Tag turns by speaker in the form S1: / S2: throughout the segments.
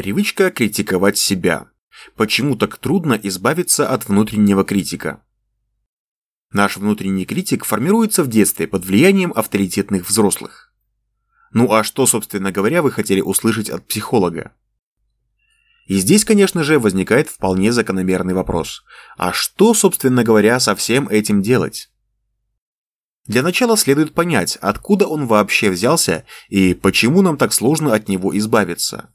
S1: Привычка критиковать себя. Почему так трудно избавиться от внутреннего критика? Наш внутренний критик формируется в детстве под влиянием авторитетных взрослых. Ну а что, собственно говоря, вы хотели услышать от психолога? И здесь, конечно же, возникает вполне закономерный вопрос. А что, собственно говоря, со всем этим делать? Для начала следует понять, откуда он вообще взялся и почему нам так сложно от него избавиться.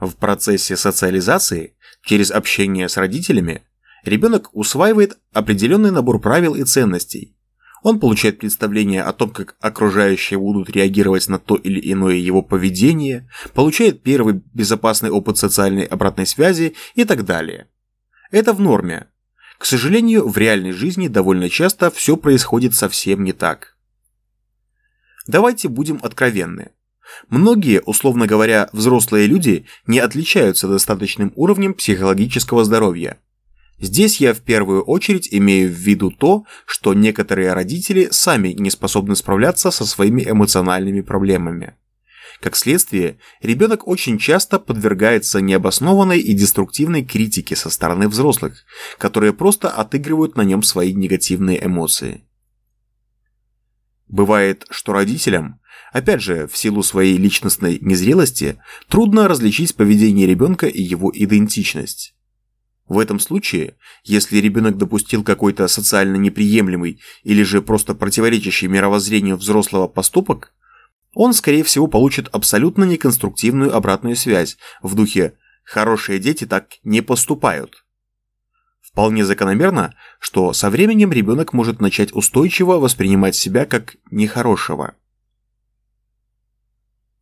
S1: В процессе социализации, через общение с родителями, ребенок усваивает определенный набор правил и ценностей. Он получает представление о том, как окружающие будут реагировать на то или иное его поведение, получает первый безопасный опыт социальной обратной связи и так далее. Это в норме. К сожалению, в реальной жизни довольно часто все происходит совсем не так. Давайте будем откровенны. Многие, условно говоря, взрослые люди не отличаются достаточным уровнем психологического здоровья. Здесь я в первую очередь имею в виду то, что некоторые родители сами не способны справляться со своими эмоциональными проблемами. Как следствие, ребенок очень часто подвергается необоснованной и деструктивной критике со стороны взрослых, которые просто отыгрывают на нем свои негативные эмоции. Бывает, что родителям, Опять же, в силу своей личностной незрелости, трудно различить поведение ребенка и его идентичность. В этом случае, если ребенок допустил какой-то социально неприемлемый или же просто противоречащий мировоззрению взрослого поступок, он, скорее всего, получит абсолютно неконструктивную обратную связь в духе «хорошие дети так не поступают». Вполне закономерно, что со временем ребенок может начать устойчиво воспринимать себя как нехорошего.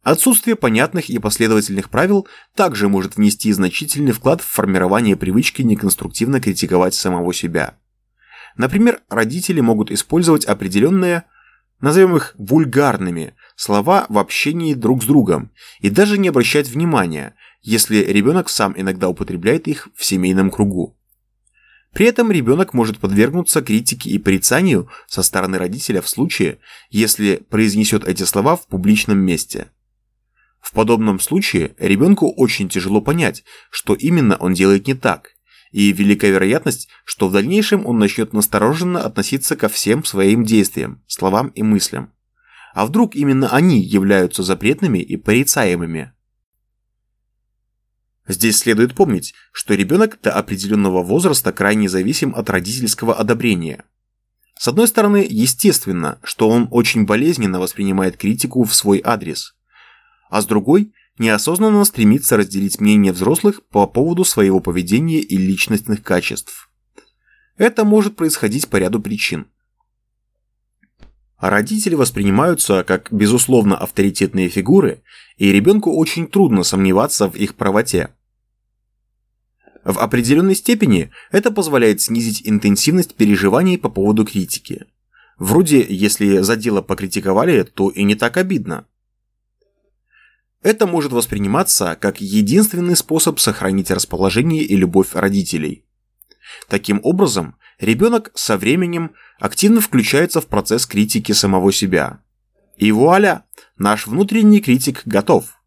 S1: Отсутствие понятных и последовательных правил также может внести значительный вклад в формирование привычки неконструктивно критиковать самого себя. Например, родители могут использовать определенные, назовем их вульгарными, слова в общении друг с другом и даже не обращать внимания, если ребенок сам иногда употребляет их в семейном кругу. При этом ребенок может подвергнуться критике и порицанию со стороны родителя в случае, если произнесет эти слова в публичном месте – в подобном случае ребенку очень тяжело понять, что именно он делает не так, и велика вероятность, что в дальнейшем он начнет настороженно относиться ко всем своим действиям, словам и мыслям. А вдруг именно они являются запретными и порицаемыми? Здесь следует помнить, что ребенок до определенного возраста крайне зависим от родительского одобрения. С одной стороны, естественно, что он очень болезненно воспринимает критику в свой адрес – а с другой неосознанно стремится разделить мнение взрослых по поводу своего поведения и личностных качеств. Это может происходить по ряду причин. Родители воспринимаются как безусловно авторитетные фигуры, и ребенку очень трудно сомневаться в их правоте. В определенной степени это позволяет снизить интенсивность переживаний по поводу критики. Вроде, если за дело покритиковали, то и не так обидно. Это может восприниматься как единственный способ сохранить расположение и любовь родителей. Таким образом, ребенок со временем активно включается в процесс критики самого себя. И вуаля, наш внутренний критик готов.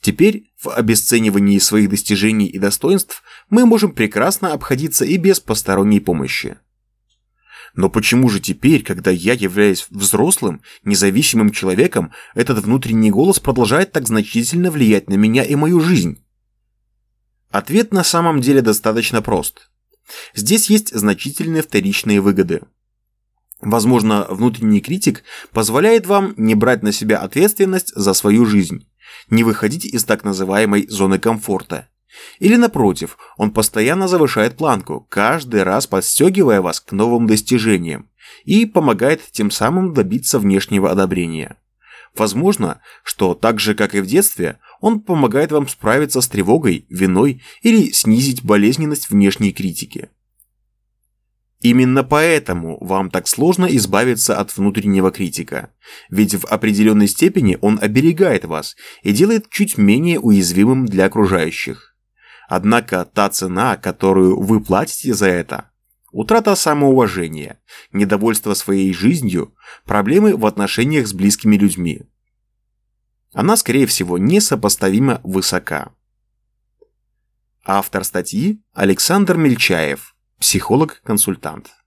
S1: Теперь в обесценивании своих достижений и достоинств мы можем прекрасно обходиться и без посторонней помощи. Но почему же теперь, когда я являюсь взрослым, независимым человеком, этот внутренний голос продолжает так значительно влиять на меня и мою жизнь? Ответ на самом деле достаточно прост. Здесь есть значительные вторичные выгоды. Возможно, внутренний критик позволяет вам не брать на себя ответственность за свою жизнь, не выходить из так называемой зоны комфорта или напротив, он постоянно завышает планку, каждый раз подстегивая вас к новым достижениям и помогает тем самым добиться внешнего одобрения. Возможно, что так же, как и в детстве, он помогает вам справиться с тревогой, виной или снизить болезненность внешней критики. Именно поэтому вам так сложно избавиться от внутреннего критика, ведь в определенной степени он оберегает вас и делает чуть менее уязвимым для окружающих. Однако та цена, которую вы платите за это – утрата самоуважения, недовольство своей жизнью, проблемы в отношениях с близкими людьми. она, скорее всего, несопоставимо высока. Автор статьи Александр Мельчаев, психолог-консультант.